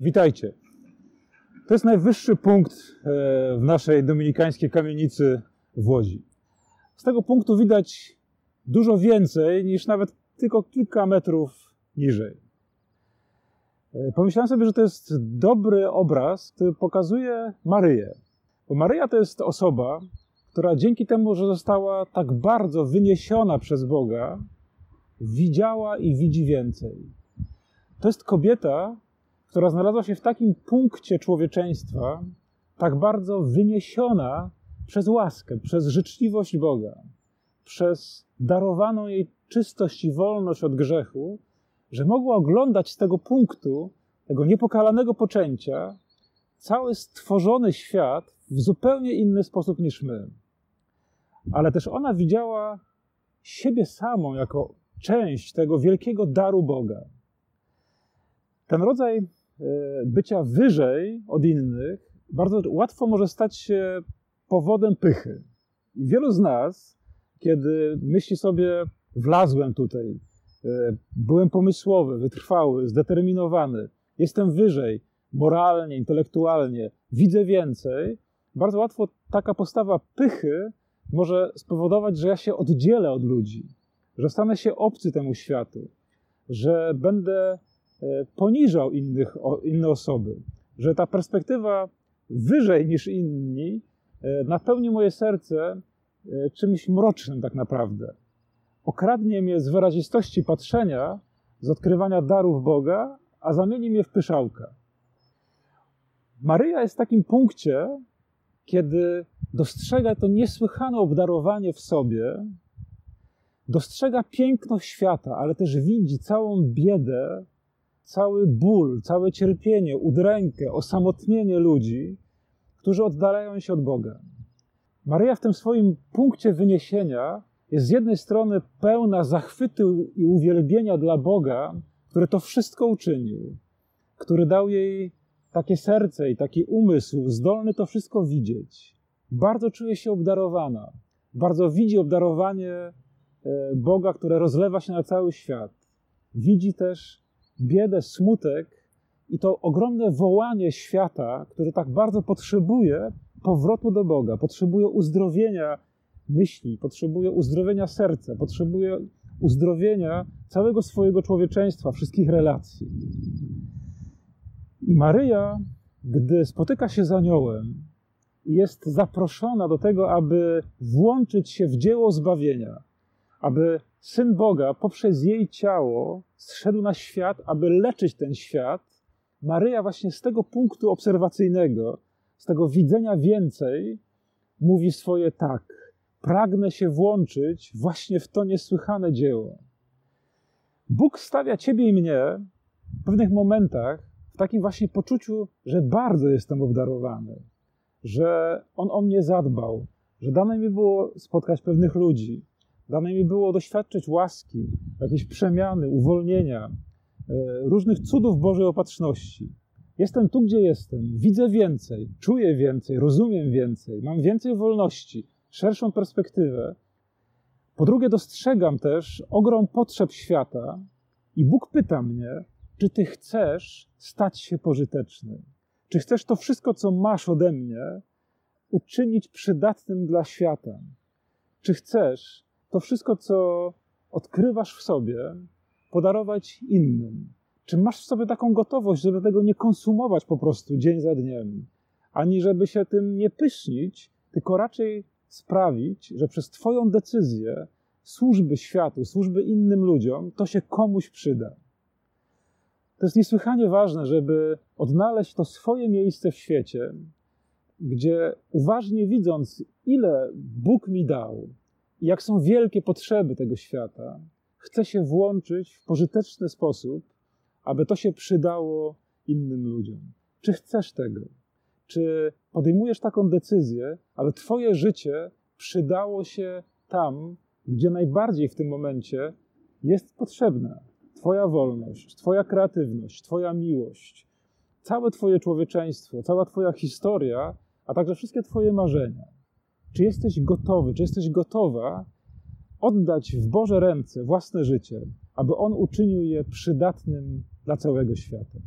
Witajcie. To jest najwyższy punkt e, w naszej dominikańskiej kamienicy w Łodzi. Z tego punktu widać dużo więcej niż nawet tylko kilka metrów niżej. E, pomyślałem sobie, że to jest dobry obraz, który pokazuje Maryję. Bo Maryja to jest osoba, która dzięki temu, że została tak bardzo wyniesiona przez Boga, widziała i widzi więcej. To jest kobieta, która znalazła się w takim punkcie człowieczeństwa, tak bardzo wyniesiona przez łaskę, przez życzliwość Boga, przez darowaną jej czystość i wolność od grzechu, że mogła oglądać z tego punktu, tego niepokalanego poczęcia, cały stworzony świat w zupełnie inny sposób niż my. Ale też ona widziała siebie samą jako część tego wielkiego daru Boga. Ten rodzaj e, bycia wyżej od innych bardzo łatwo może stać się powodem pychy. Wielu z nas, kiedy myśli sobie, wlazłem tutaj, e, byłem pomysłowy, wytrwały, zdeterminowany, jestem wyżej moralnie, intelektualnie, widzę więcej, bardzo łatwo taka postawa pychy może spowodować, że ja się oddzielę od ludzi, że stanę się obcy temu światu, że będę poniżał innych, inne osoby, że ta perspektywa wyżej niż inni e, napełni moje serce e, czymś mrocznym tak naprawdę. Okradnie mnie z wyrazistości patrzenia, z odkrywania darów Boga, a zamieni mnie w pyszałka. Maryja jest w takim punkcie, kiedy dostrzega to niesłychane obdarowanie w sobie, dostrzega piękno świata, ale też widzi całą biedę, cały ból, całe cierpienie, udrękę, osamotnienie ludzi, którzy oddalają się od Boga. Maryja w tym swoim punkcie wyniesienia jest z jednej strony pełna zachwytu i uwielbienia dla Boga, który to wszystko uczynił, który dał jej takie serce i taki umysł zdolny to wszystko widzieć. Bardzo czuje się obdarowana, bardzo widzi obdarowanie e, Boga, które rozlewa się na cały świat. Widzi też biedę, smutek i to ogromne wołanie świata, który tak bardzo potrzebuje powrotu do Boga, potrzebuje uzdrowienia myśli, potrzebuje uzdrowienia serca, potrzebuje uzdrowienia całego swojego człowieczeństwa, wszystkich relacji. I Maryja, gdy spotyka się z aniołem, jest zaproszona do tego, aby włączyć się w dzieło zbawienia, aby Syn Boga poprzez jej ciało zszedł na świat, aby leczyć ten świat. Maryja właśnie z tego punktu obserwacyjnego, z tego widzenia więcej, mówi swoje tak. Pragnę się włączyć właśnie w to niesłychane dzieło. Bóg stawia Ciebie i mnie w pewnych momentach w takim właśnie poczuciu, że bardzo jestem obdarowany, że On o mnie zadbał, że dane mi było spotkać pewnych ludzi, dane mi było doświadczyć łaski, jakiejś przemiany, uwolnienia, e, różnych cudów Bożej opatrzności. Jestem tu, gdzie jestem, widzę więcej, czuję więcej, rozumiem więcej, mam więcej wolności, szerszą perspektywę. Po drugie, dostrzegam też ogrom potrzeb świata i Bóg pyta mnie, czy ty chcesz stać się pożyteczny? Czy chcesz to wszystko, co masz ode mnie, uczynić przydatnym dla świata? Czy chcesz to wszystko, co odkrywasz w sobie, podarować innym? Czy masz w sobie taką gotowość, żeby tego nie konsumować po prostu dzień za dniem, ani żeby się tym nie pysznić, tylko raczej sprawić, że przez Twoją decyzję służby światu, służby innym ludziom, to się komuś przyda? To jest niesłychanie ważne, żeby odnaleźć to swoje miejsce w świecie, gdzie uważnie widząc, ile Bóg mi dał jak są wielkie potrzeby tego świata, chcę się włączyć w pożyteczny sposób, aby to się przydało innym ludziom. Czy chcesz tego? Czy podejmujesz taką decyzję, aby Twoje życie przydało się tam, gdzie najbardziej w tym momencie jest potrzebne? Twoja wolność, Twoja kreatywność, Twoja miłość, całe Twoje człowieczeństwo, cała Twoja historia, a także wszystkie Twoje marzenia. Czy jesteś gotowy, czy jesteś gotowa oddać w Boże ręce własne życie, aby On uczynił je przydatnym dla całego świata?